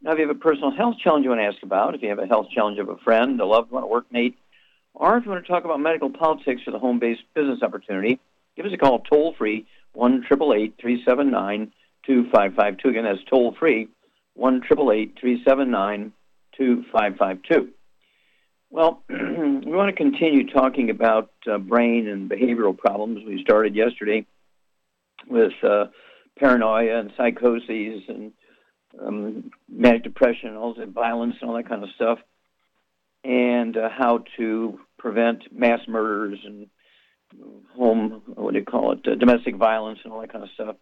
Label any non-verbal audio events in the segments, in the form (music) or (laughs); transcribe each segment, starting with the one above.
Now, if you have a personal health challenge you want to ask about, if you have a health challenge of a friend, a loved one, a workmate, or if you want to talk about medical politics or the home based business opportunity, give us a call toll free, 1 379 2552. Again, that's toll free, 1 379 2552. Well, (clears throat) we want to continue talking about uh, brain and behavioral problems. We started yesterday with uh, paranoia and psychoses and um, manic depression, all that violence and all that kind of stuff, and uh, how to prevent mass murders and home, what do you call it, uh, domestic violence and all that kind of stuff,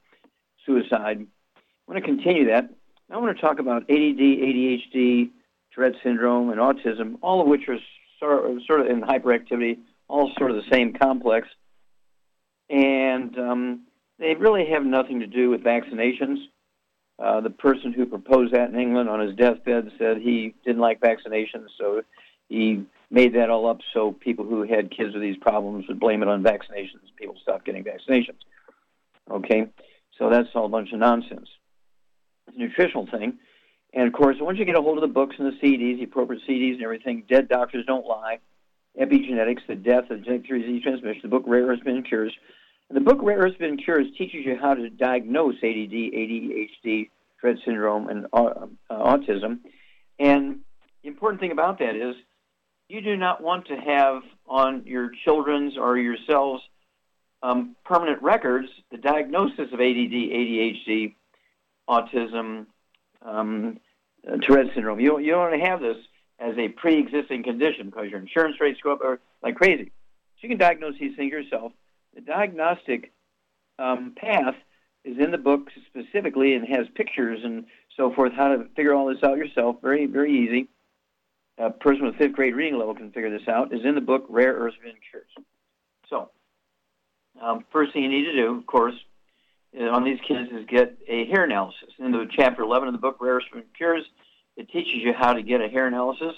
suicide. I want to continue that. I want to talk about ADD, ADHD, Tourette syndrome, and autism, all of which are sort of, in hyperactivity, all sort of the same complex. And um, they really have nothing to do with vaccinations. Uh, the person who proposed that in England on his deathbed said he didn't like vaccinations, so he made that all up so people who had kids with these problems would blame it on vaccinations. People stopped getting vaccinations. Okay, so that's all a bunch of nonsense. It's a nutritional thing. And of course, once you get a hold of the books and the CDs, the appropriate CDs and everything, Dead Doctors Don't Lie, Epigenetics, The Death of Genetic Disease Transmission, the book Rare Earths Forbidden Cures, and the book Rare Earths Forbidden Cures teaches you how to diagnose ADD, ADHD, Tourette syndrome, and uh, uh, autism. And the important thing about that is you do not want to have on your children's or yourselves um, permanent records the diagnosis of ADD, ADHD, autism, um, uh, Tourette syndrome. You, you don't want to have this as a pre-existing condition because your insurance rates go up like crazy. So you can diagnose these things yourself. The diagnostic um, path is in the book specifically and has pictures and so forth how to figure all this out yourself. Very, very easy. A person with fifth grade reading level can figure this out. Is in the book Rare Earths Forbidden Cures. So, um, first thing you need to do, of course, on these kids is get a hair analysis. In the chapter 11 of the book, Rare Spoon Cures, it teaches you how to get a hair analysis,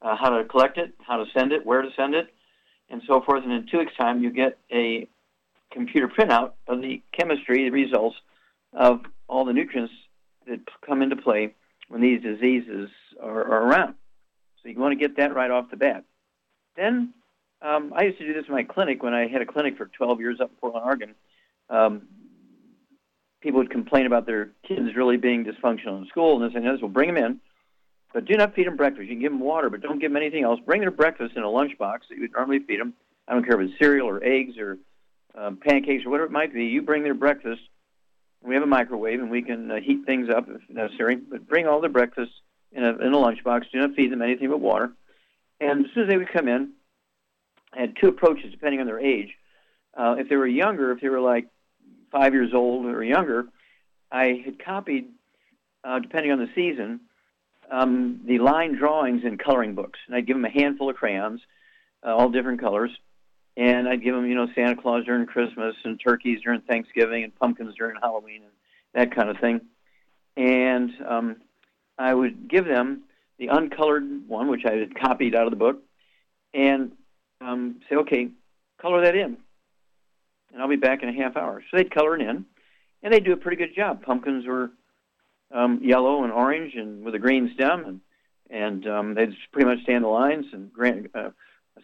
uh, how to collect it, how to send it, where to send it, and so forth. And in two weeks' time, you get a computer printout of the chemistry, results of all the nutrients that come into play when these diseases are, are around. So you want to get that right off the bat. Then um, I used to do this in my clinic when I had a clinic for 12 years up in Portland, Oregon. Um, people would complain about their kids really being dysfunctional in school and and this. Well, bring them in, but do not feed them breakfast. You can give them water, but don't give them anything else. Bring their breakfast in a lunchbox that you would normally feed them. I don't care if it's cereal or eggs or um, pancakes or whatever it might be. You bring their breakfast. We have a microwave and we can uh, heat things up if necessary. But bring all their breakfast in a in a lunchbox. Do not feed them anything but water. And as soon as they would come in, I had two approaches depending on their age. Uh, if they were younger, if they were like five years old or younger, I had copied, uh, depending on the season, um, the line drawings in coloring books. And I'd give them a handful of crayons, uh, all different colors. And I'd give them, you know, Santa Claus during Christmas and turkeys during Thanksgiving and pumpkins during Halloween and that kind of thing. And um, I would give them the uncolored one, which I had copied out of the book, and um, say, okay, color that in and I'll be back in a half hour. So they'd color it in, and they'd do a pretty good job. Pumpkins were um, yellow and orange and with a green stem, and and um, they'd pretty much stand the lines. And Grant, uh,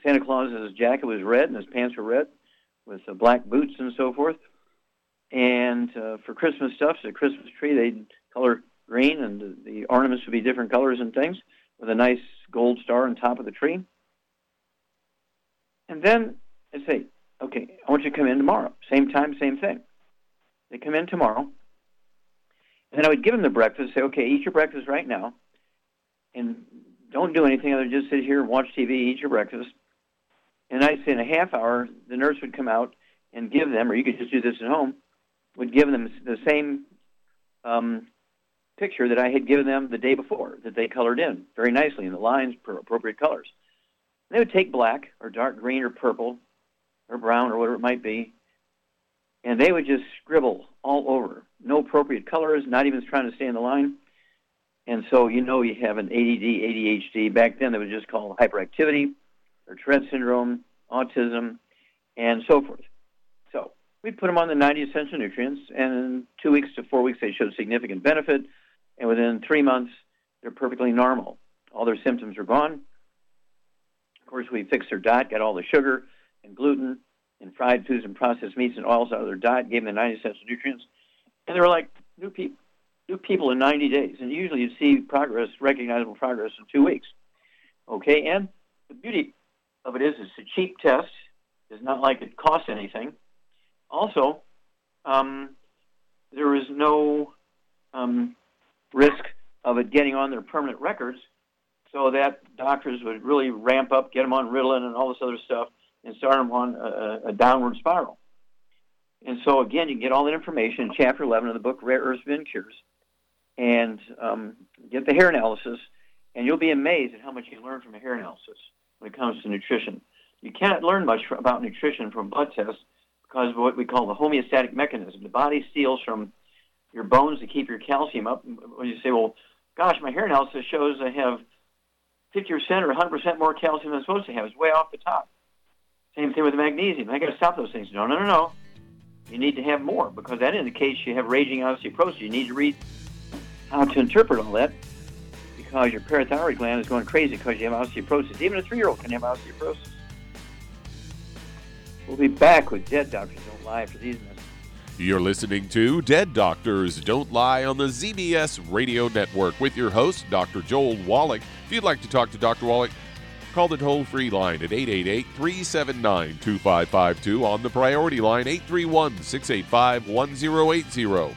Santa Claus's jacket was red and his pants were red, with uh, black boots and so forth. And uh, for Christmas stuff, the Christmas tree, they'd color green, and the, ornaments would be different colors and things, with a nice gold star on top of the tree. And then I say, okay, I want you to come in tomorrow. Same time, same thing. They come in tomorrow. And then I would give them the breakfast, say, okay, eat your breakfast right now. And don't do anything other than just sit here and watch TV, eat your breakfast. And I'd say in a half hour, the nurse would come out and give them, or you could just do this at home, would give them the same um, picture that I had given them the day before that they colored in very nicely in the lines per appropriate colors. They would take black or dark green or purple or brown or whatever it might be, and they would just scribble all over. No appropriate colors, not even trying to stay in the line. And so you know you have an ADD, ADHD. Back then it was just called hyperactivity or Tourette syndrome, autism, and so forth. So we put them on the 90 essential nutrients, and in two weeks to four weeks they showed significant benefit, and within three months they're perfectly normal. All their symptoms are gone. Of course, we fixed their diet, got all the sugar and gluten and fried foods and processed meats and oils out of their diet, gave them the 90 essential nutrients, and they were like new people. New people in 90 days, and usually you see progress, recognizable progress, in two weeks. Okay, and the beauty of it is it's a cheap test. It's not like it costs anything. Also, um, there is no um, risk of it getting on their permanent records, so that doctors would really ramp up, get them on Ritalin and all this other stuff, and start them on a, a downward spiral. And so, again, you get all that information in Chapter 11 of the book Rare Earths Forbidden Cures, and um, get the hair analysis, and you'll be amazed at how much you learn from a hair analysis when it comes to nutrition. You can't learn much about nutrition from blood tests because of what we call the homeostatic mechanism. The body steals from your bones to keep your calcium up. When you say, well, gosh, my hair analysis shows I have 50% or 100% more calcium than I'm supposed to have. It's way off the top. Same thing with magnesium. I got to stop those things. No, no, no, no. You need to have more because that indicates you have raging osteoporosis. You need to read how to interpret all that because your parathyroid gland is going crazy because you have osteoporosis. Even a three-year-old can have osteoporosis. We'll be back with Dead Doctors Don't Lie for these minutes. You're listening to Dead Doctors Don't Lie on the ZBS Radio Network with your host, Dr. Joel Wallach. If you'd like to talk to Dr. Wallach, call the toll free line at 888 379 2552 on the priority line 831 685 1080.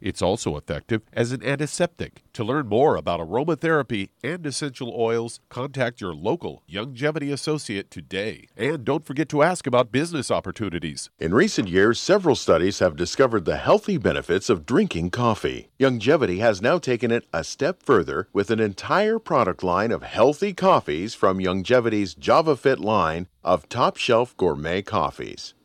It's also effective as an antiseptic. To learn more about aromatherapy and essential oils, contact your local Youngevity associate today. And don't forget to ask about business opportunities. In recent years, several studies have discovered the healthy benefits of drinking coffee. Youngevity has now taken it a step further with an entire product line of healthy coffees from Youngevity's JavaFit line of top shelf gourmet coffees.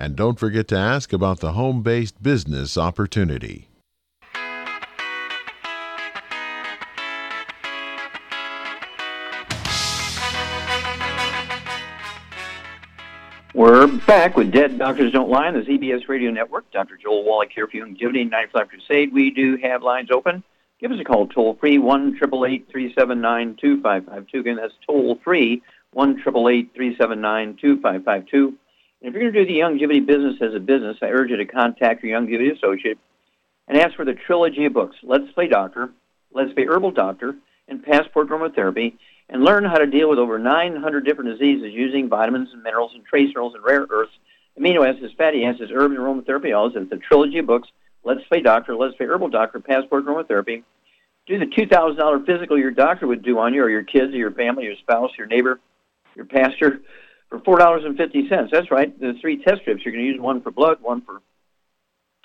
And don't forget to ask about the home based business opportunity. We're back with Dead Doctors Don't Lie on the ZBS Radio Network. Dr. Joel Wallach here for Youngevity 95 Crusade. We do have lines open. Give us a call toll free, 1 379 2552. Again, that's toll free, 1 379 2552. And if you're going to do the Youngevity business as a business, I urge you to contact your Youngevity associate and ask for the trilogy of books Let's Play Doctor, Let's Play Herbal Doctor, and Passport Aromatherapy and learn how to deal with over 900 different diseases using vitamins and minerals and trace minerals and rare earths, amino acids, fatty acids, herbs, and aromatherapy oils. It's a trilogy of books. Let's Play Doctor, Let's Play Herbal Doctor, Passport Aromatherapy. Do the $2,000 physical your doctor would do on you or your kids or your family, your spouse, your neighbor, your pastor for $4.50. That's right. The three test strips. You're going to use one for blood, one for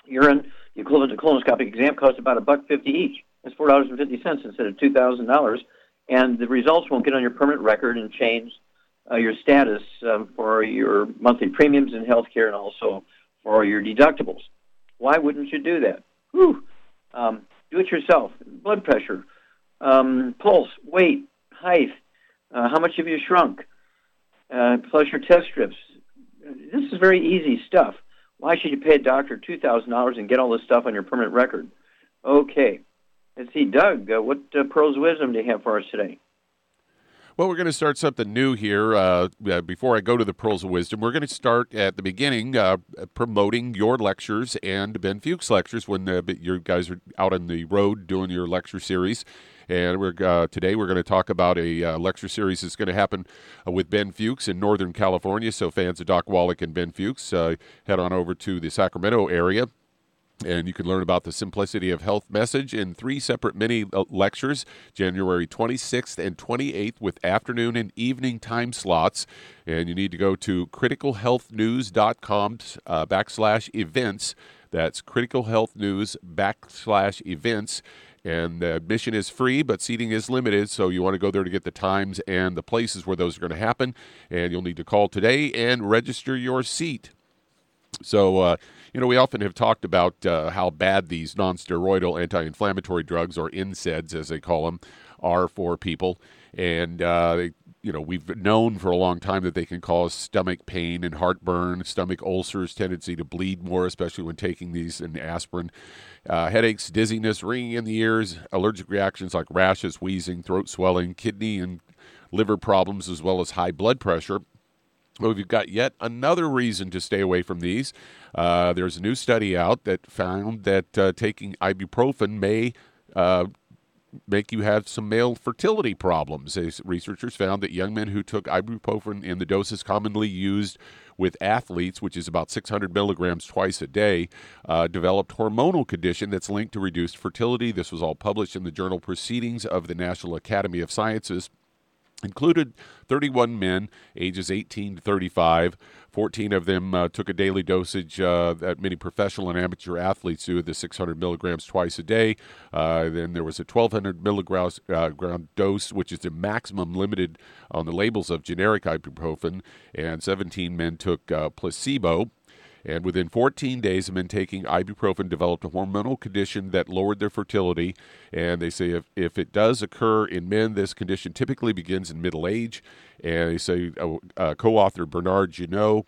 urine. The equivalent to colonoscopic exam costs about a buck fifty each. That's $4.50 instead of $2,000 and the results won't get on your permanent record and change uh, your status um, for your monthly premiums in health care and also for your deductibles. Why wouldn't you do that? Whew. Um, do it yourself. Blood pressure, um, pulse, weight, height, uh, how much have you shrunk, uh, plus test strips. This is very easy stuff. Why should you pay a doctor $2,000 and get all this stuff on your permanent record? Okay. Let's see, Doug, uh, what uh, pearls of wisdom do you have for us today? Well, we're going to start something new here. Uh, before I go to the pearls of wisdom, we're going to start at the beginning, uh, promoting your lectures and Ben Fuchs lectures when uh, you guys are out on the road doing your lecture series. And we're uh, today we're going to talk about a uh, lecture series that's going to happen with Ben Fuchs in Northern California. So fans of Doc Wallach and Ben Fuchs, head on over to the Sacramento area and you can learn about the Simplicity of Health message in three separate mini uh, lectures, January 26th and 28th, with afternoon and evening time slots. And you need to go to criticalhealthnews.com uh, backslash events. That's criticalhealthnews backslash events. And the admission is free, but seating is limited, so you want to go there to get the times and the places where those are going to happen. And you'll need to call today and register your seat. So, uh, you know, we often have talked about uh, how bad these non-steroidal anti-inflammatory drugs, or NSAIDs as they call them, are for people. And uh, you know, we've known for a long time that they can cause stomach pain and heartburn, stomach ulcers, tendency to bleed more, especially when taking these and aspirin, uh, headaches, dizziness, ringing in the ears, allergic reactions like rashes, wheezing, throat swelling, kidney and liver problems, as well as high blood pressure. Well, we've got yet another reason to stay away from these. Uh, there's a new study out that found that uh, taking ibuprofen may uh, make you have some male fertility problems. As researchers found that young men who took ibuprofen in the doses commonly used with athletes, which is about 600 milligrams twice a day, uh, developed hormonal condition that's linked to reduced fertility. This was all published in the journal Proceedings of the National Academy of Sciences included 31 men ages 18 to 35 14 of them uh, took a daily dosage uh, that many professional and amateur athletes do the 600 milligrams twice a day. Uh, then there was a 1200 milligram uh, dose which is the maximum limited on the labels of generic ibuprofen and 17 men took uh, placebo and within 14 days of men taking ibuprofen, developed a hormonal condition that lowered their fertility. And they say if, if it does occur in men, this condition typically begins in middle age. And they say uh, uh, co author Bernard Jégou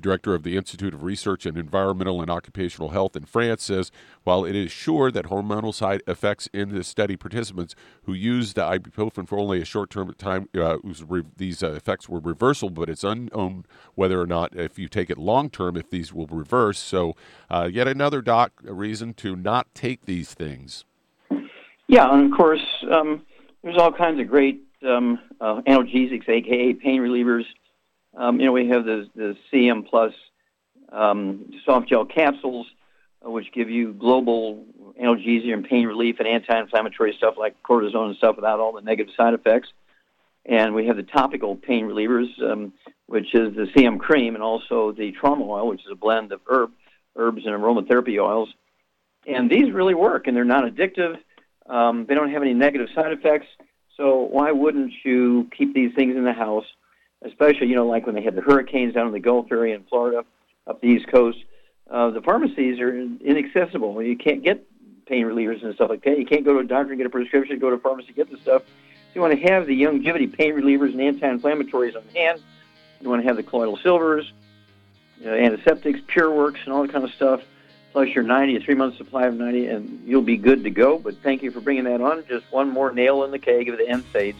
director of the Institute of Research in Environmental and Occupational Health in France, says while it is sure that hormonal side effects in the study participants who used the ibuprofen for only a short term time, uh, re- these uh, effects were reversible, but it's unknown whether or not, if you take it long term, if these will reverse. So, uh, yet another doc reason to not take these things. Yeah, and of course, um, there's all kinds of great um, uh, analgesics, aka pain relievers um, you know, we have the, the CM Plus um, soft gel capsules, uh, which give you global analgesia and pain relief and anti-inflammatory stuff like cortisone and stuff without all the negative side effects. And we have the topical pain relievers, um, which is the CM cream, and also the trauma oil, which is a blend of herb, herbs and aromatherapy oils. And these really work, and they're not addictive. Um, they don't have any negative side effects. So why wouldn't you keep these things in the house? Especially you know like when they had the hurricanes down in the Gulf area in Florida, up the East Coast. Uh, the pharmacies are inaccessible. You can't get pain relievers and stuff like that. You can't go to a doctor and get a prescription. Go to a pharmacy get the stuff. So you want to have the Youngevity pain relievers and anti-inflammatories on hand. You want to have the colloidal silvers, uh, antiseptics, PureWorks, and all that kind of stuff, plus your 90, a three-month supply of 90, and you'll be good to go. But thank you for bringing that on. Just one more nail in the keg of the NSAIDs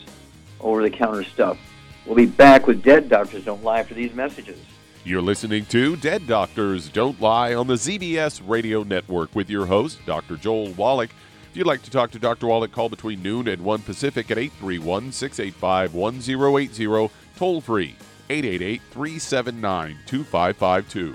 over-the-counter stuff. We'll be back with Dead Doctors Don't Lie after these messages. You're listening to Dead Doctors Don't Lie on the ZBS Radio Network with your host, Dr. Joel Wallach. If you'd like to talk to Dr. Wallach, call between noon and 1 Pacific at 831 685 1080, toll free 888 379 2552.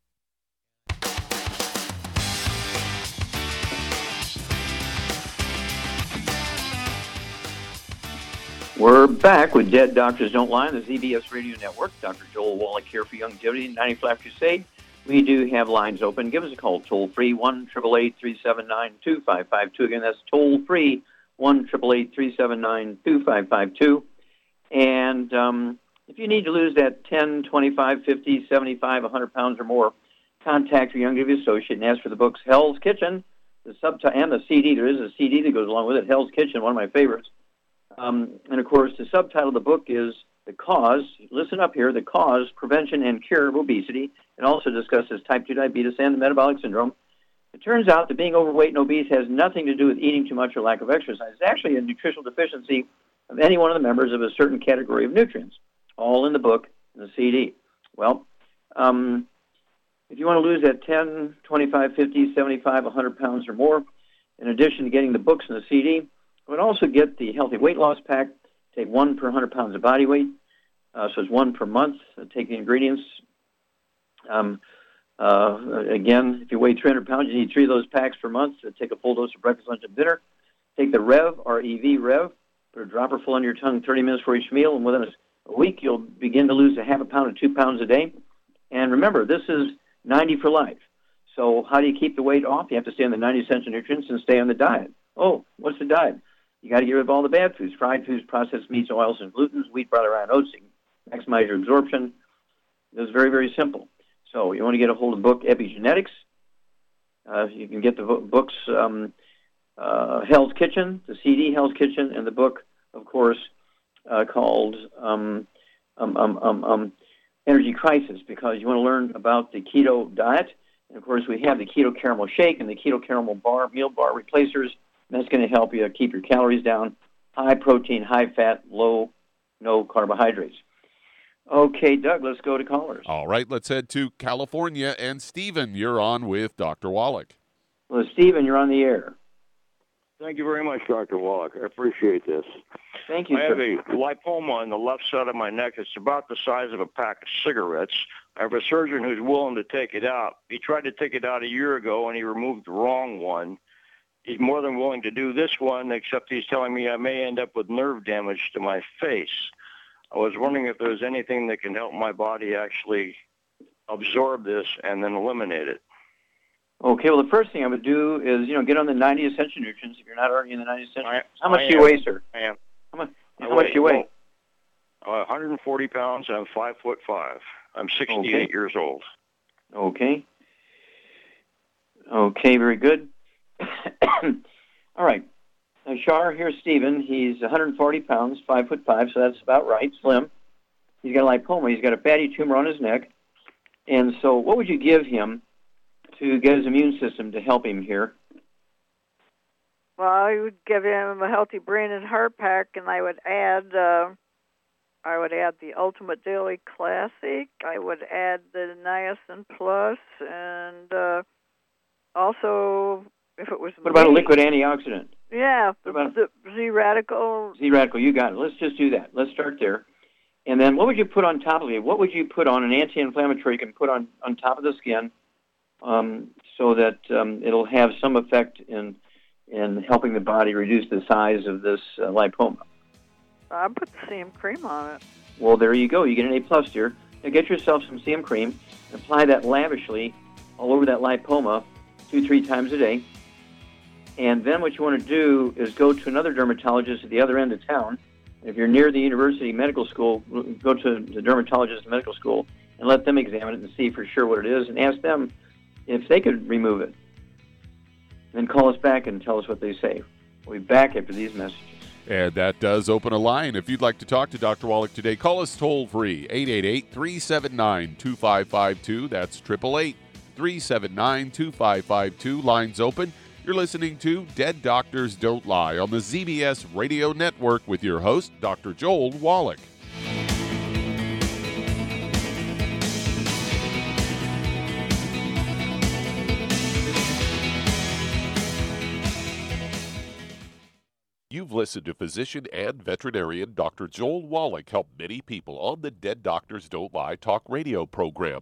We're back with Dead Doctors Don't Lie on the ZBS Radio Network. Dr. Joel Wallach here for Youngevity 90 Flat Crusade. We do have lines open. Give us a call toll free 1 379 2552. Again, that's toll free 1 379 2552. And um, if you need to lose that 10, 25, 50, 75, 100 pounds or more, contact your Youngevity associate and ask for the books Hell's Kitchen, the subtitle, and the CD. There is a CD that goes along with it, Hell's Kitchen, one of my favorites um, and of course, the subtitle of the book is The Cause, listen up here, The Cause, Prevention and Cure of Obesity. It also discusses type 2 diabetes and the metabolic syndrome. It turns out that being overweight and obese has nothing to do with eating too much or lack of exercise. It's actually a nutritional deficiency of any one of the members of a certain category of nutrients, all in the book, the CD. Well, um, if you want to lose that 10, 25, 50, 75, 100 pounds or more, in addition to getting the books and the CD, would also get the healthy weight loss pack. Take one per 100 pounds of body weight. Uh, so it's one per month. Uh, take the ingredients. Um, uh, again, if you weigh 300 pounds, you need three of those packs per month. So take a full dose of breakfast, lunch, and dinner. Take the Rev, R-E-V, Rev. Put a dropper full under your tongue 30 minutes for each meal, and within a week, you'll begin to lose a half a pound to two pounds a day. And remember, this is 90 for life. So how do you keep the weight off? You have to stay on the 90 essential nutrients and stay on the diet. Oh, what's the diet? You got to get rid of all the bad foods, fried foods, processed meats, oils, and glutens, wheat, rye, and oats. maximize your absorption. It's very, very simple. So you want to get a hold of the book Epigenetics. Uh, you can get the books um, uh, Hell's Kitchen, the CD Hell's Kitchen, and the book, of course, uh, called um, um, um, um, um Energy Crisis, because you want to learn about the keto diet. And of course, we have the keto caramel shake and the keto caramel bar, meal bar replacers. And that's going to help you keep your calories down, high protein, high fat, low, no carbohydrates. Okay, Doug, let's go to callers. All right, let's head to California. And Stephen, you're on with Dr. Wallach. Well, Stephen, you're on the air. Thank you very much, Dr. Wallach. I appreciate this. Thank you. I sir. have a lipoma on the left side of my neck. It's about the size of a pack of cigarettes. I have a surgeon who's willing to take it out. He tried to take it out a year ago, and he removed the wrong one. He's more than willing to do this one, except he's telling me I may end up with nerve damage to my face. I was wondering if there's anything that can help my body actually absorb this and then eliminate it. Okay, well, the first thing I would do is, you know, get on the 90 essential nutrients if you're not already in the 90 essential. I, how much do you weigh, sir? I am. How much? How much do you weigh? Uh, 140 pounds. I'm five foot five. I'm 68 Okay. years old. Okay. Okay, very good. (coughs) All right. Now, Shar, here's Stephen. He's 140 pounds, five foot five, so that's about right, slim. He's got a lipoma. He's got a fatty tumor on his neck. And so, what would you give him to get his immune system to help him here? Well, I would give him a healthy brain and heart pack, and I would add, uh, I would add the Ultimate Daily Classic. I would add the Niacin Plus, and uh, also, if it was What about a liquid antioxidant? Yeah, the, about- the Z Radical. Z radical, you got it. Let's just do that. Let's start there. And then what would you put on top of it? What would you put on an anti-inflammatory you can put on, on top of the skin um, so that um, it'll have some effect in in helping the body reduce the size of this uh, lipoma? I put the CM cream on it. Well, there you go. You get an A plus here. Now get yourself some CM cream and apply that lavishly all over that lipoma two, three times a day. And then what you want to do is go to another dermatologist at the other end of town. If you're near the university medical school, go to the dermatologist medical school and let them examine it and see for sure what it is and ask them if they could remove it. Then call us back and tell us what they say. We'll be back after these messages. And that does open a line. If you'd like to talk to Dr. Wallach today, call us toll free 888 379 2552. That's 888 379 2552. Lines open. You're listening to Dead Doctors Don't Lie on the ZBS Radio Network with your host, Dr. Joel Wallach. You've listened to physician and veterinarian Dr. Joel Wallach help many people on the Dead Doctors Don't Lie talk radio program.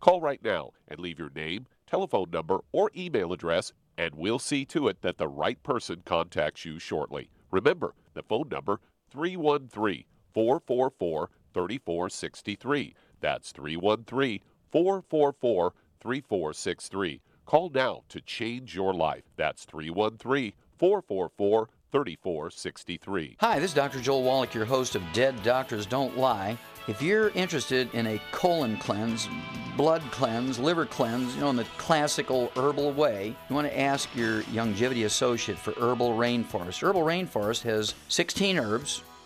Call right now and leave your name, telephone number, or email address, and we'll see to it that the right person contacts you shortly. Remember, the phone number 313 444 3463. That's 313 444 3463. Call now to change your life. That's 313 444 3463. Hi, this is Dr. Joel Wallach, your host of Dead Doctors Don't Lie. If you're interested in a colon cleanse, blood cleanse, liver cleanse, you know, in the classical herbal way, you want to ask your Youngevity associate for Herbal Rainforest. Herbal Rainforest has 16 herbs,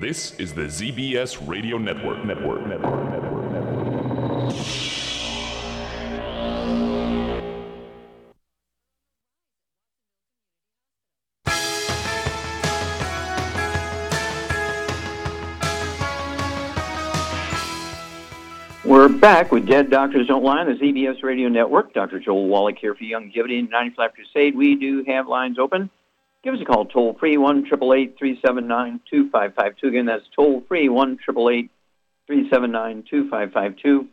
This is the ZBS Radio Network. Network. Network. Network. Network. We're back with Dead Doctors Don't Lie on the ZBS Radio Network. Dr. Joel Wallach here for Youngevity and 95 Crusade. We do have lines open. Give us a call toll free, 1 379 2552. Again, that's toll free, 1 379 2552.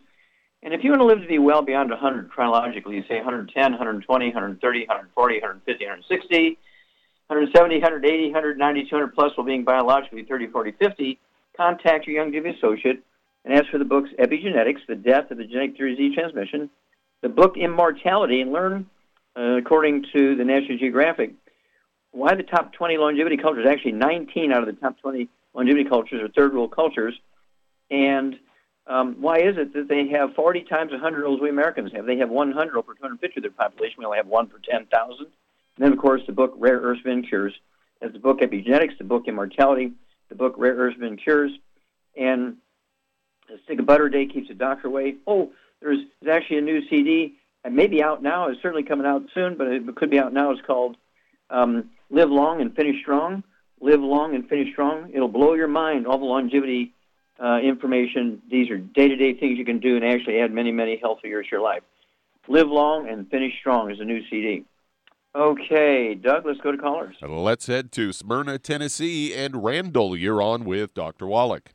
And if you want to live to be well beyond 100 chronologically, you say 110, 120, 130, 140, 150, 160, 170, 180, 190, 200 plus while being biologically 30, 40, 50, contact your Young Youngevity associate and ask for the books Epigenetics, The Death of the Genetic Disease Transmission, the book Immortality, and learn, uh, according to the National Geographic, why the top 20 longevity cultures, actually 19 out of the top 20 longevity cultures are third world cultures, and um, why is it that they have 40 times 100 olds we Americans have? They have 100 per 250 of their population. We only have one per 10,000. And then, of course, the book Rare Earths Forbidden Cures. There's the book Epigenetics, the book Immortality, the book Rare Earths Forbidden Cures, and a stick of butter a day keeps the doctor away. Oh, there's, there's actually a new CD. It may be out now. It's certainly coming out soon, but it could be out now. It's called um, Live Long and Finish Strong. Live Long and Finish Strong. It'll blow your mind, all the longevity uh, information. These are day-to-day things you can do and actually add many, many healthy years to your life. Live Long and Finish Strong is a new CD. Okay, Doug, let's go to callers. Let's head to Smyrna, Tennessee, and Randall, you're on with Dr. Wallach.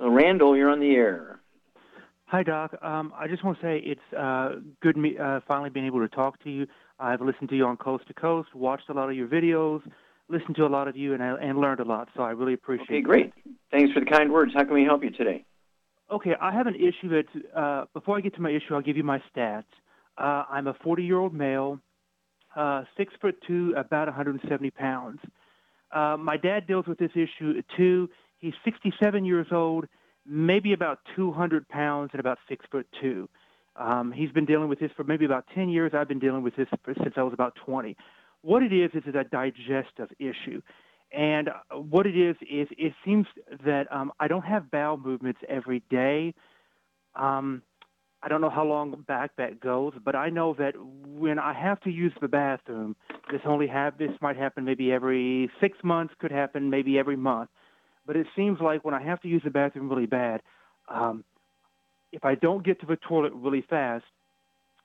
Uh, Randall, you're on the air. Hi, Doc. Um, I just want to say it's uh, good me, uh, finally being able to talk to you. I've listened to you on Coast to Coast, watched a lot of your videos, listened to a lot of you, and, I, and learned a lot. So I really appreciate Okay, it. great. Thanks for the kind words. How can we help you today? Okay, I have an issue that, uh, before I get to my issue, I'll give you my stats. Uh, I'm a 40 year old male, uh, six foot two, about 170 pounds. Uh, my dad deals with this issue too. He's 67 years old, maybe about 200 pounds, and about six foot two. Um, he's been dealing with this for maybe about 10 years. I've been dealing with this since I was about 20. What it is is a digestive issue. And uh, what it is is it seems that um, I don't have bowel movements every day. Um, I don't know how long back that goes, but I know that when I have to use the bathroom, this only have this might happen maybe every six months, could happen maybe every month. But it seems like when I have to use the bathroom really bad, um, if I don't get to the toilet really fast,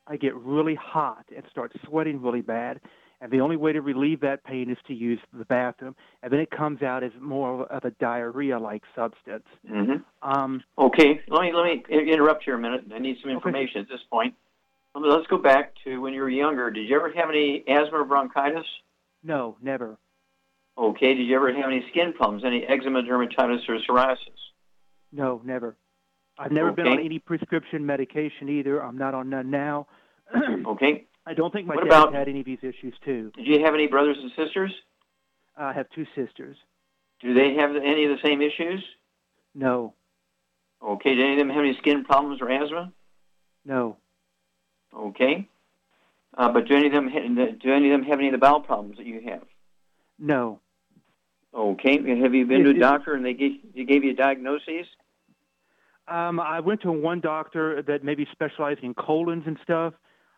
I get really hot and start sweating really bad. And the only way to relieve that pain is to use the bathroom. And then it comes out as more of a diarrhea-like substance. Mm-hmm. Um, Okay, let me let me interrupt here a minute. I need some information at this point. Let's go back to when you were younger. Did you ever have any asthma or bronchitis? no, never. Okay. Did you ever have any skin problems, any eczema, dermatitis, or psoriasis? No, never. I've never been on any prescription medication either. I'm not on none now. (clears throat) Okay. I don't think my What dad about- had any of these issues too. Did you have any brothers and sisters? I have two sisters. Do they have any of the same issues? No, Okay. Do any of them have any skin problems or asthma? no, Okay. Uh, but do any of them ha- do any of them have any of the bowel problems that you have? no. Okay. Have you been It- to a doctor and they gave, they gave you a diagnosis? Um, I went to one doctor that maybe specialized in colons and stuff,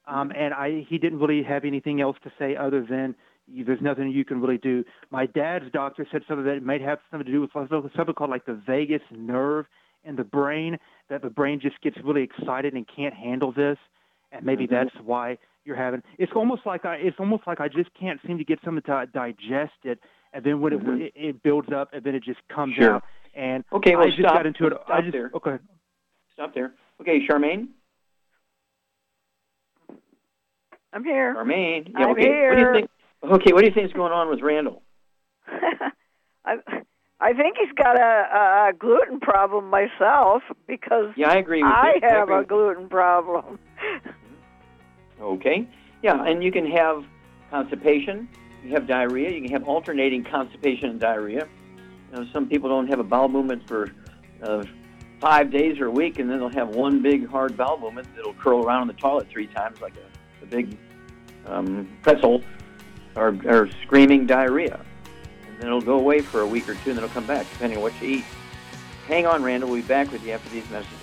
um, and I he didn't really have anything else to say other than there's nothing you can really do. My dad's doctor said something that it might have something to do with something called like the vagus nerve in the brain, that the brain just gets really excited and can't handle this, and maybe Mhm. that's why you're having. It's almost like I it's almost like I just can't seem to get something to digest it, and then when Mhm. it, it it builds up, and then it just comes Sure. out. And Okay, well, I just stop. got into it. Stop I just there. okay. Stop there. Okay, Charmaine. I'm here. Charmaine. Yeah, I'm okay. What do you here. think? Okay, what do you think is going on with Randall? (laughs) I, I think he's got a, a gluten problem myself because Yeah, I agree with I you. have agree a gluten problem. (laughs) Okay. Yeah, and you can have constipation. You have diarrhea. You can have alternating constipation and diarrhea. You know, some people don't have a bowel movement for uh, five days or a week, and then they'll have one big hard bowel movement that'll curl around in the toilet three times like a, a big um, pretzel, or, or screaming diarrhea. And then it'll go away for a week or two, and then it'll come back, depending on what you eat. Hang on, Randall. We'll be back with you after these messages.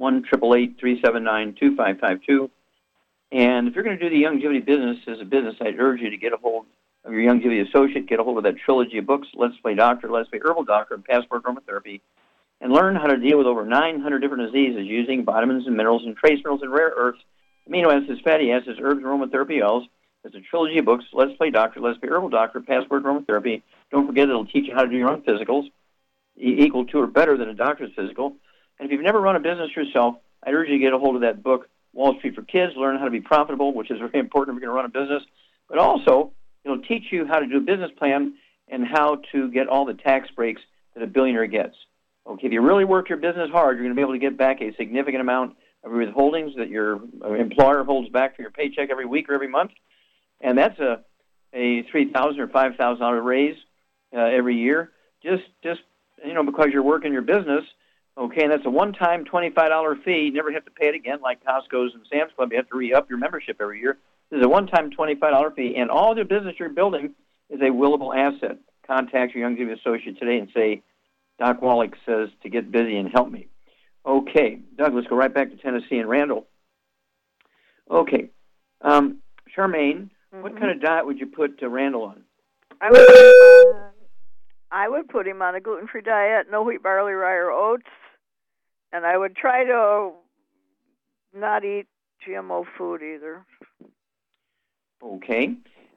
1 379 2552. And if you're going to do the Youngevity business as a business, I'd urge you to get a hold of your Youngevity associate, get a hold of that trilogy of books, Let's Play Doctor, Let's Play Herbal Doctor, and Passport Aromatherapy, and learn how to deal with over 900 different diseases using vitamins and minerals and trace minerals and rare earths amino acids, fatty acids, herbs, aromatherapy oils. It's a trilogy of books, Let's Play Doctor, Let's Play Herbal Doctor, Passport Aromatherapy. Don't forget it'll teach you how to do your own physicals, equal to or better than a doctor's physical. And if you've never run a business yourself, I urge you to get a hold of that book, Wall Street for Kids, Learn How to Be Profitable, which is very (laughs) important if you're going to run a business. But also, it'll teach you how to do a business plan and how to get all the tax breaks that a billionaire gets. Okay, if you really work your business hard, you're going to be able to get back a significant amount of withholdings that your uh, employer holds back for your paycheck every week or every month, and that's a a three thousand or five thousand dollar raise uh, every year. Just just you know because you're working your business. Okay, and that's a one-time twenty-five dollar fee. You never have to pay it again, like Costco's and Sam's Club. You have to re-up your membership every year. This is a one-time twenty-five dollar fee, and all the business you're building is a willable asset. Contact your Young Youngevity associate today and say, Doc Wallach says to get busy and help me. Okay, Doug, let's go right back to Tennessee and Randall. Okay, um, Charmaine, Mm-hmm. what kind of diet would you put uh, Randall on? I would, on, I would put him on a gluten-free diet, no wheat, barley, rye, or oats, and I would try to not eat GMO food either. Okay,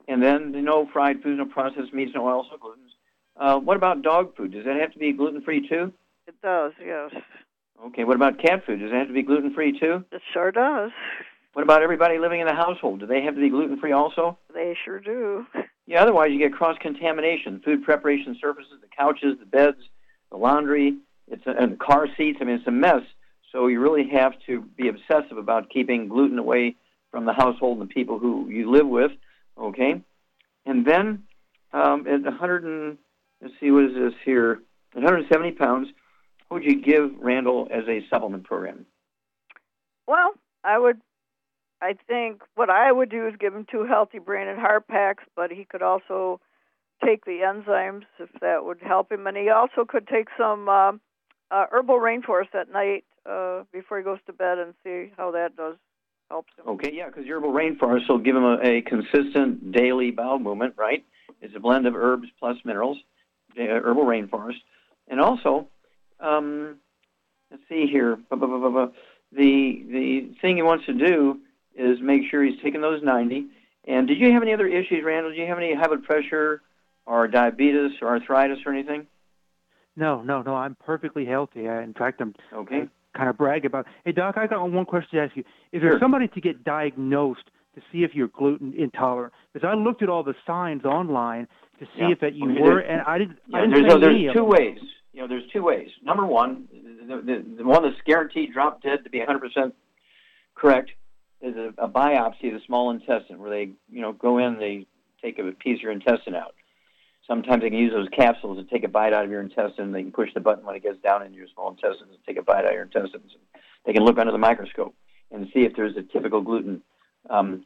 and then no fried foods, no processed meats, no oils, no gluten. Uh, what about dog food? Does that have to be gluten-free too? It does, yes. Okay, what about cat food? Does it have to be gluten-free too? It sure does. What about everybody living in the household? Do they have to be gluten-free also? They sure do. (laughs) Yeah, otherwise you get cross-contamination. Food preparation surfaces, the couches, the beds, the laundry, it's a, and the car seats. I mean, it's a mess. So you really have to be obsessive about keeping gluten away from the household and the people who you live with. Okay, and then um, at 100 and let's see, what is this here? At 170 pounds, what would you give Randall as a supplement program? Well, I would. I think what I would do is give him two healthy brain and heart packs, but he could also take the enzymes if that would help him, and he also could take some uh, uh, herbal rainforest at night uh, before he goes to bed and see how that does helps him. Okay, yeah, because herbal rainforest will give him a, a consistent daily bowel movement, right? It's a blend of herbs plus minerals, uh, herbal rainforest, and also, um, let's see here, the the thing he wants to do is make sure he's taking those 90. And did you have any other issues, Randall? Did you have any high blood pressure or diabetes or arthritis or anything? No, no, no. I'm perfectly healthy. I, in fact, I'm Okay. kind of brag about. Hey, doc, I got one question to ask you. Is Sure. there somebody to get diagnosed to see if you're gluten intolerant? Because I looked at all the signs online to see Yeah. if that you Well, were, and I didn't. Yeah, I didn't there's, no, there's two ways. You know, there's two ways. Number one, the, the, the one that's guaranteed drop dead to be 100% correct is a, a biopsy of the small intestine, where they, you know, go in, they take a piece of your intestine out. Sometimes they can use those capsules to take a bite out of your intestine. They can push the button when it gets down into your small intestines and take a bite out of your intestines. They can look under the microscope and see if there's a typical gluten um,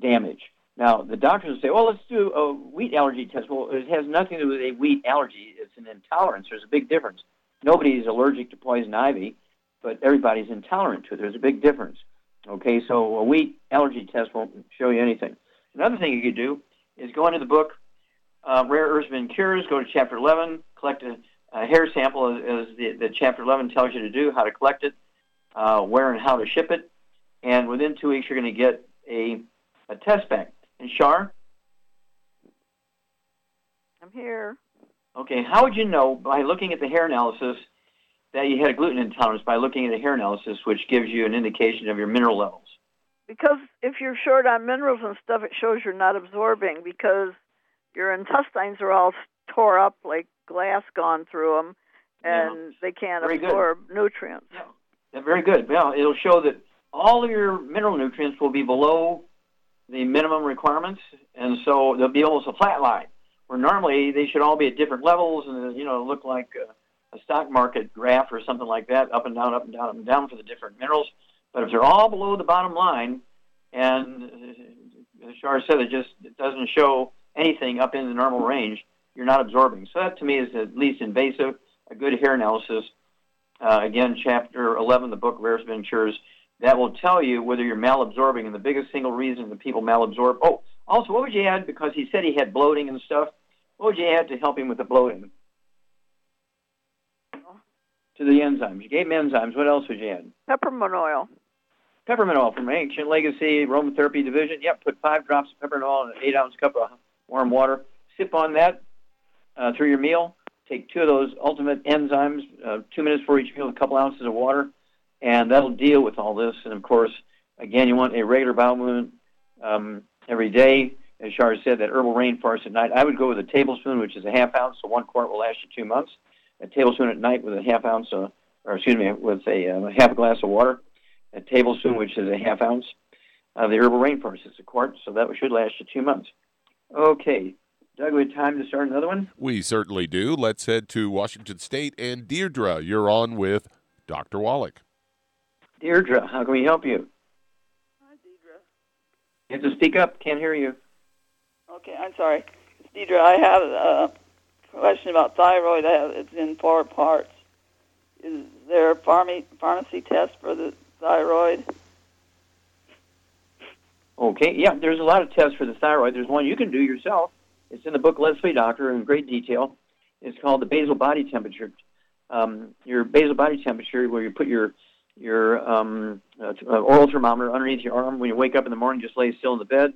damage. Now, the doctors will say, well, let's do a wheat allergy test. Well, it has nothing to do with a wheat allergy. It's an intolerance. There's a big difference. Nobody's allergic to poison ivy, but everybody's intolerant to it. There's a big difference. Okay, so a wheat allergy test won't show you anything. Another thing you could do is go into the book, uh, Rare Earths and Cures, go to chapter 11, collect a, a hair sample as, as the, the chapter 11 tells you to do, how to collect it, uh, where and how to ship it, and within two weeks you're going to get a, a test back. And Shar, I'm here. okay, how would you know by looking at the hair analysis that you had a gluten intolerance by looking at the hair analysis, which gives you an indication of your mineral levels? Because if you're short on minerals and stuff, it shows you're not absorbing because your intestines are all tore up like glass gone through them, and they can't Very good. absorb nutrients. Yeah, very good. Well, it'll show that all of your mineral nutrients will be below the minimum requirements, and so they'll be almost a flat line. Where normally they should all be at different levels, and you know look like a, a stock market graph or something like that, up and down, up and down, up and down for the different minerals. But if they're all below the bottom line, and uh, as Shar said, it just it doesn't show anything up in the normal range, you're not absorbing. So that to me is at least invasive. A good hair analysis uh, again, chapter 11, the book Rare Ventures, that will tell you whether you're malabsorbing. And the biggest single reason that people malabsorb. Oh, also, what would you add? Because he said he had bloating and stuff. What would you add to help him with the bloating? To the enzymes. You gave him enzymes. What else would you add? Peppermint oil. Peppermint oil from Ancient Legacy Aromatherapy Division. Yep, put five drops of peppermint oil in an eight ounce cup of warm water. Sip on that uh, through your meal. Take two of those ultimate enzymes, uh, two minutes for each meal, a couple ounces of water, and that'll deal with all this. And of course, again, you want a regular bowel movement um, every day. As Shar said, that herbal rainforest at night. I would go with a tablespoon, which is a half ounce, so one quart will last you two months. A tablespoon at night with a half ounce, of, or excuse me, with a, uh, half a glass of water, a tablespoon, which is a half ounce of the herbal rainforest. It's a quart, so that should last you two months. Okay, Doug, we have time to start another one? We certainly do. Let's head to Washington State. And Deirdre, you're on with Dr. Wallach. Deirdre, how can we help you? Hi, Deirdre. You have to speak up. Can't hear you. Okay, I'm sorry. It's Deidre. I have a question about thyroid. It's in four parts. Is there a pharmacy, pharmacy test for the thyroid? Okay, yeah, there's a lot of tests for the thyroid. There's one you can do yourself. It's in the book Let's Play Doctor in great detail. It's called the basal body temperature. Um, your basal body temperature, where you put your your um, uh, uh, oral thermometer underneath your arm when you wake up in the morning, just lay still in the bed,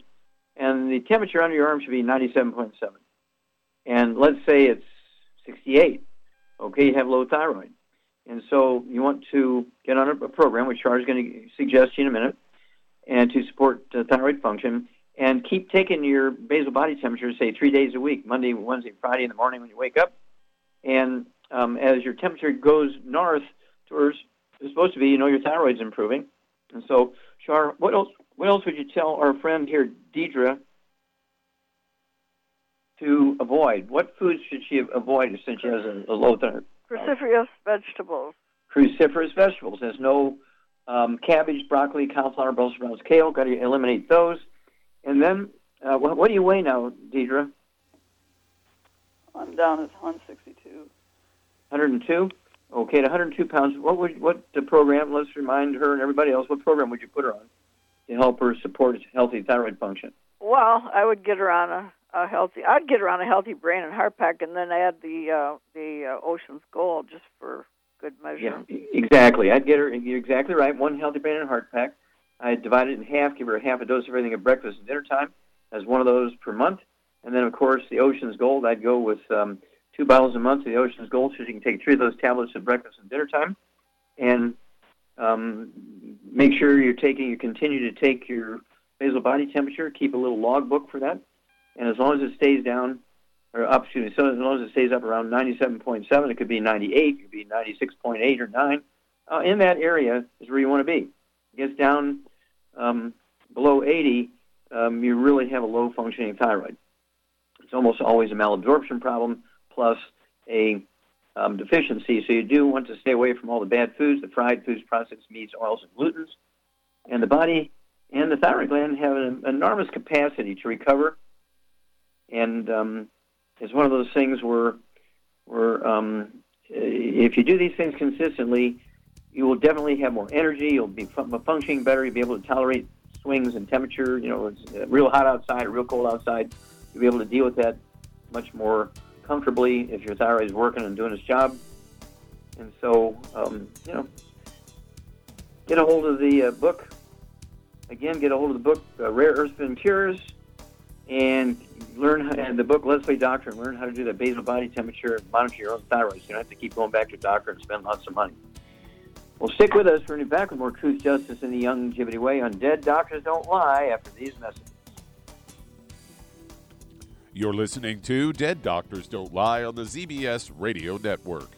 and the temperature under your arm should be 97.7. And let's say it's 68. Okay, you have low thyroid, and so you want to get on a, program, which Charles is going to suggest to you in a minute, and to support uh, thyroid function and keep taking your basal body temperature, say three days a week, Monday, Wednesday, Friday in the morning when you wake up. And um, as your temperature goes north towards it's supposed to be, you know, your thyroid's improving. And so, Char, what else? What else would you tell our friend here, Deidre, to avoid? What foods should she avoid since she has a, a low thyroid? Cruciferous vegetables. Cruciferous vegetables. There's no um, cabbage, broccoli, cauliflower, Brussels sprouts, kale. Got to eliminate those. And then, uh, what, what do you weigh now, Deidre? I'm down at 162. 102. Okay, at 102 pounds, what would what the program? Let's remind her and everybody else. What program would you put her on to help her support healthy thyroid function? Well, I would get her on a, a healthy. I'd get her on a healthy brain and heart pack, and then add the uh, the uh, Ocean's Gold just for good measure. Yeah, exactly. I'd get her. You're exactly right. One healthy brain and heart pack. I'd divide it in half, give her a half a dose of everything at breakfast and dinner time as one of those per month. And then, of course, the Ocean's Gold, I'd go with um, two bottles a month of the Ocean's Gold so she can take three of those tablets at breakfast and dinner time. And um, make sure you're taking, you continue to take your basal body temperature, keep a little log book for that. And as long as it stays down, or up, excuse me, so as long as it stays up around 97.7, it could be 98, it could be 96.8 or 9. Uh, in that area is where you want to be. It gets down um, below 80, um, you really have a low functioning thyroid. It's almost always a malabsorption problem plus a um, deficiency. So you do want to stay away from all the bad foods, the fried foods, processed meats, oils, and glutens. And the body and the thyroid gland have an enormous capacity to recover. And um, it's one of those things where, where um, if you do these things consistently, you will definitely have more energy. You'll be functioning better. You'll be able to tolerate swings in temperature. You know, it's uh, real hot outside real cold outside. You'll be able to deal with that much more comfortably if your thyroid is working and doing its job. And so, um, you know, get a hold of the uh, book. Again, get a hold of the book, uh, Rare Earths and Cures, and learn how, and the book Let's Play Doctor, and learn how to do that basal body temperature monitor your own thyroid. So you don't have to keep going back to a doctor and spend lots of money. Well, stick with us. We're going to be back with more truth, justice, and the Youngevity way on Dead Doctors Don't Lie after these messages. You're listening to Dead Doctors Don't Lie on the ZBS Radio Network.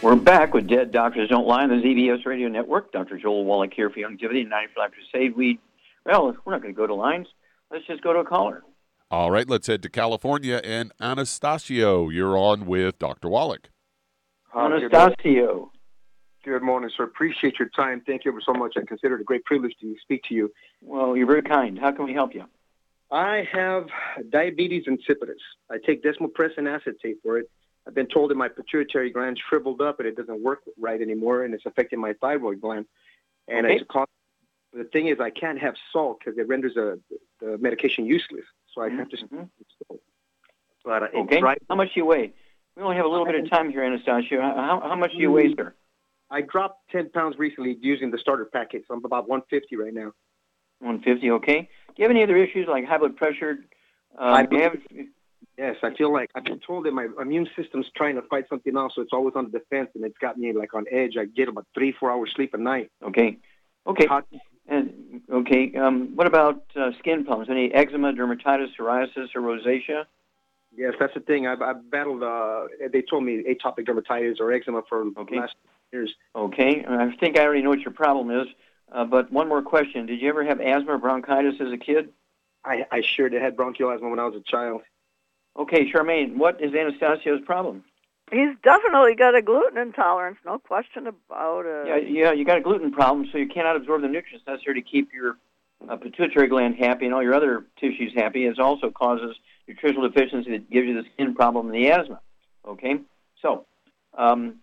We're back with Dead Doctors Don't Lie on the ZBS Radio Network. Dr. Joel Wallach here for Youngevity, 95 Crusade. We, well, we're not going to go to lines. Let's just go to a caller. All right, let's head to California. And Anastasio, you're on with Dr. Wallach. Anastasio. Good morning, sir. Appreciate your time. Thank you ever so much. I consider it a great privilege to speak to you. Well, you're very kind. How can we help you? I have diabetes insipidus. I take desmopressin acetate for it. I've been told that my pituitary gland shriveled up and it doesn't work right anymore, and it's affecting my thyroid gland. And Okay. it's caused, the thing is, I can't have salt because it renders a, the medication useless. So I have to. But uh, it's Okay. right. How much do you weigh? We only have a little bit of time here, Anastasio. How, how much do you weigh, sir? I dropped 10 pounds recently using the starter packet, so I'm about 150 right now. 150, okay. Do you have any other issues like high blood pressure? Um, I do have, Yes, I feel like I've been told that my immune system's trying to fight something else, so it's always on the defense, and it's got me like on edge. I get about three, four hours sleep a night. okay. Okay. And, okay. Um, what about uh, skin problems? Any eczema, dermatitis, psoriasis, or rosacea? Yes, that's the thing. I've, I've battled. Uh, they told me atopic dermatitis or eczema for the last years. Okay. I think I already know what your problem is. Uh, but one more question: Did you ever have asthma or bronchitis as a kid? I, I sure did had bronchial asthma when I was a child. Okay, Charmaine, what is Anastasio's problem? He's definitely got a gluten intolerance, no question about it. Yeah, yeah, you got a gluten problem, so you cannot absorb the nutrients necessary to keep your uh, pituitary gland happy and all your other tissues happy. It also causes nutritional deficiency that gives you the skin problem and the asthma. Okay, so um,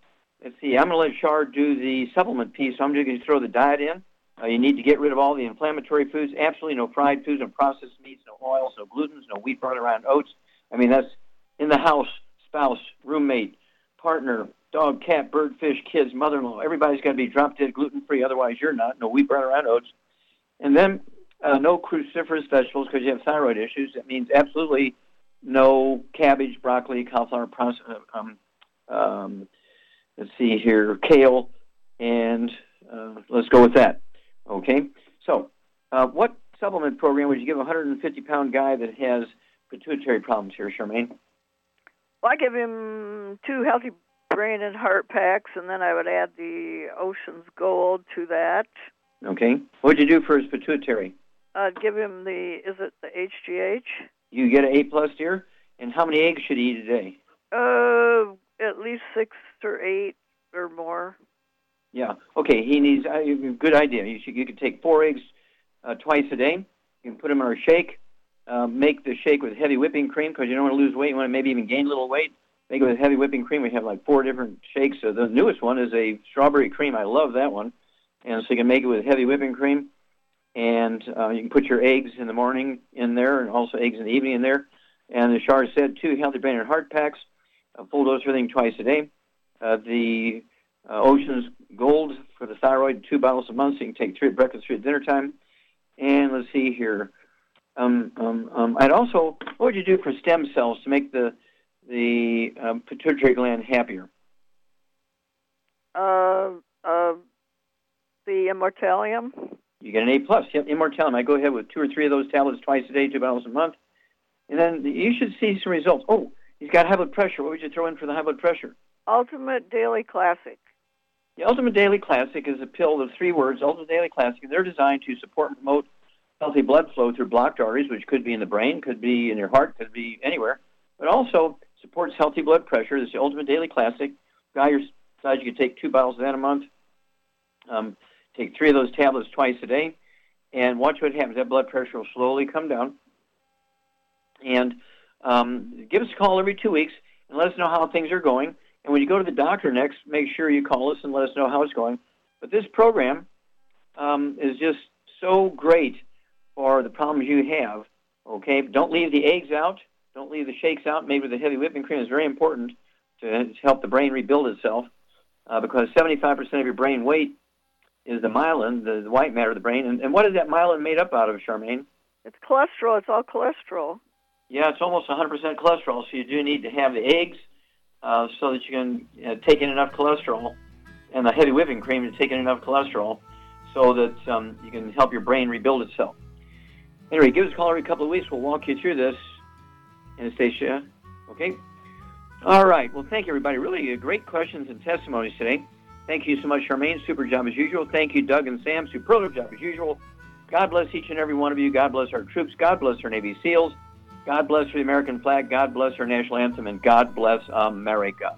let's see. I'm going to let Char do the supplement piece. I'm just going to throw the diet in. Uh, you need to get rid of all the inflammatory foods. Absolutely no fried foods, no processed meats, no oils, no glutens, no wheat bran around oats. I mean, that's in the house, spouse, roommate, partner, dog, cat, bird, fish, kids, mother-in-law. Everybody's got to be drop dead gluten-free. Otherwise, you're not. No wheat bran around oats. And then uh, no cruciferous vegetables because you have thyroid issues. That means absolutely no cabbage, broccoli, cauliflower, uh, um, um, let's see here, kale, and uh, let's go with that. Okay. So, uh, what supplement program would you give a 150 pound guy that has pituitary problems here, Charmaine? Well, I give him two healthy brain and heart packs, and then I would add the Ocean's Gold to that. Okay. What'd you do for his pituitary? I'd give him the, is it the HGH? You get an A plus, dear. And how many eggs should he eat a day? Uh, at least six or eight or more. Yeah. Okay. He needs uh, good idea. You should. You could take four eggs uh, twice a day. You can put them in a shake. Uh, make the shake with heavy whipping cream because you don't want to lose weight. You want to maybe even gain a little weight. Make it with heavy whipping cream. We have like four different shakes. So the newest one is a strawberry cream. I love that one. And so you can make it with heavy whipping cream, and uh, you can put your eggs in the morning in there, and also eggs in the evening in there. And as Shar said, two healthy brain and heart packs, a full dose of everything twice a day. Uh, the uh, Ocean's Gold for the thyroid, two bottles a month, so you can take three at breakfast, three at dinner time. And let's see here. Um, um, um, I'd also, what would you do for stem cells to make the the um, pituitary gland happier? Uh, uh, the immortalium. You get an A plus. Yep, immortalium. I go ahead with two or three of those tablets twice a day, two bottles a month, and then you should see some results. Oh, he's got high blood pressure. What would you throw in for the high blood pressure? Ultimate Daily Classic. The Ultimate Daily Classic is a pill of three words, Ultimate Daily Classic. They're designed to support and promote healthy blood flow through blocked arteries, which could be in the brain, could be in your heart, could be anywhere, but also supports healthy blood pressure. This is the Ultimate Daily Classic. Guy your size, you can take two bottles of that a month. Um, take three of those tablets twice a day, and watch what happens. That blood pressure will slowly come down. And um, give us a call every two weeks and let us know how things are going. And when you go to the doctor next, make sure you call us and let us know how it's going. But this program um, is just so great for the problems you have. Okay, don't leave the eggs out. Don't leave the shakes out. Made with the heavy whipping cream is very important to help the brain rebuild itself uh, because 75% of your brain weight is the myelin, the, the white matter of the brain. And, and what is that myelin made up out of, Charmaine? It's cholesterol. It's all cholesterol. Yeah, it's almost 100% cholesterol, so you do need to have the eggs uh, so that you can uh, take in enough cholesterol and the heavy whipping cream to take in enough cholesterol so that um, you can help your brain rebuild itself. Anyway, give us a call every couple of weeks. We'll walk you through this, Anastasia. Okay? All right. Well, thank you, everybody. Really uh, great questions and testimonies today. Thank you so much, Charmaine. Super job as usual. Thank you, Doug and Sam. Superlative job as usual. God bless each and every one of you. God bless our troops. God bless our Navy SEALs. God bless the American flag. God bless our national anthem. And God bless America.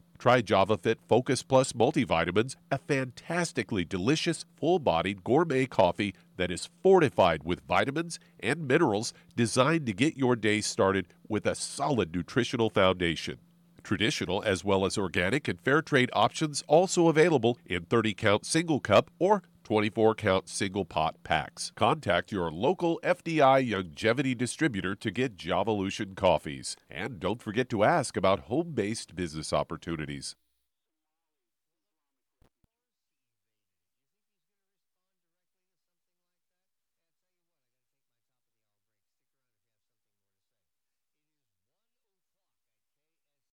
Try JavaFit Focus Plus multivitamins, a fantastically delicious, full bodied gourmet coffee that is fortified with vitamins and minerals designed to get your day started with a solid nutritional foundation. Traditional as well as organic and fair trade options also available in 30 count single cup or 24 count single pot packs. Contact your local FDI Youngevity distributor to get Javalution coffees. And don't forget to ask about home based business opportunities.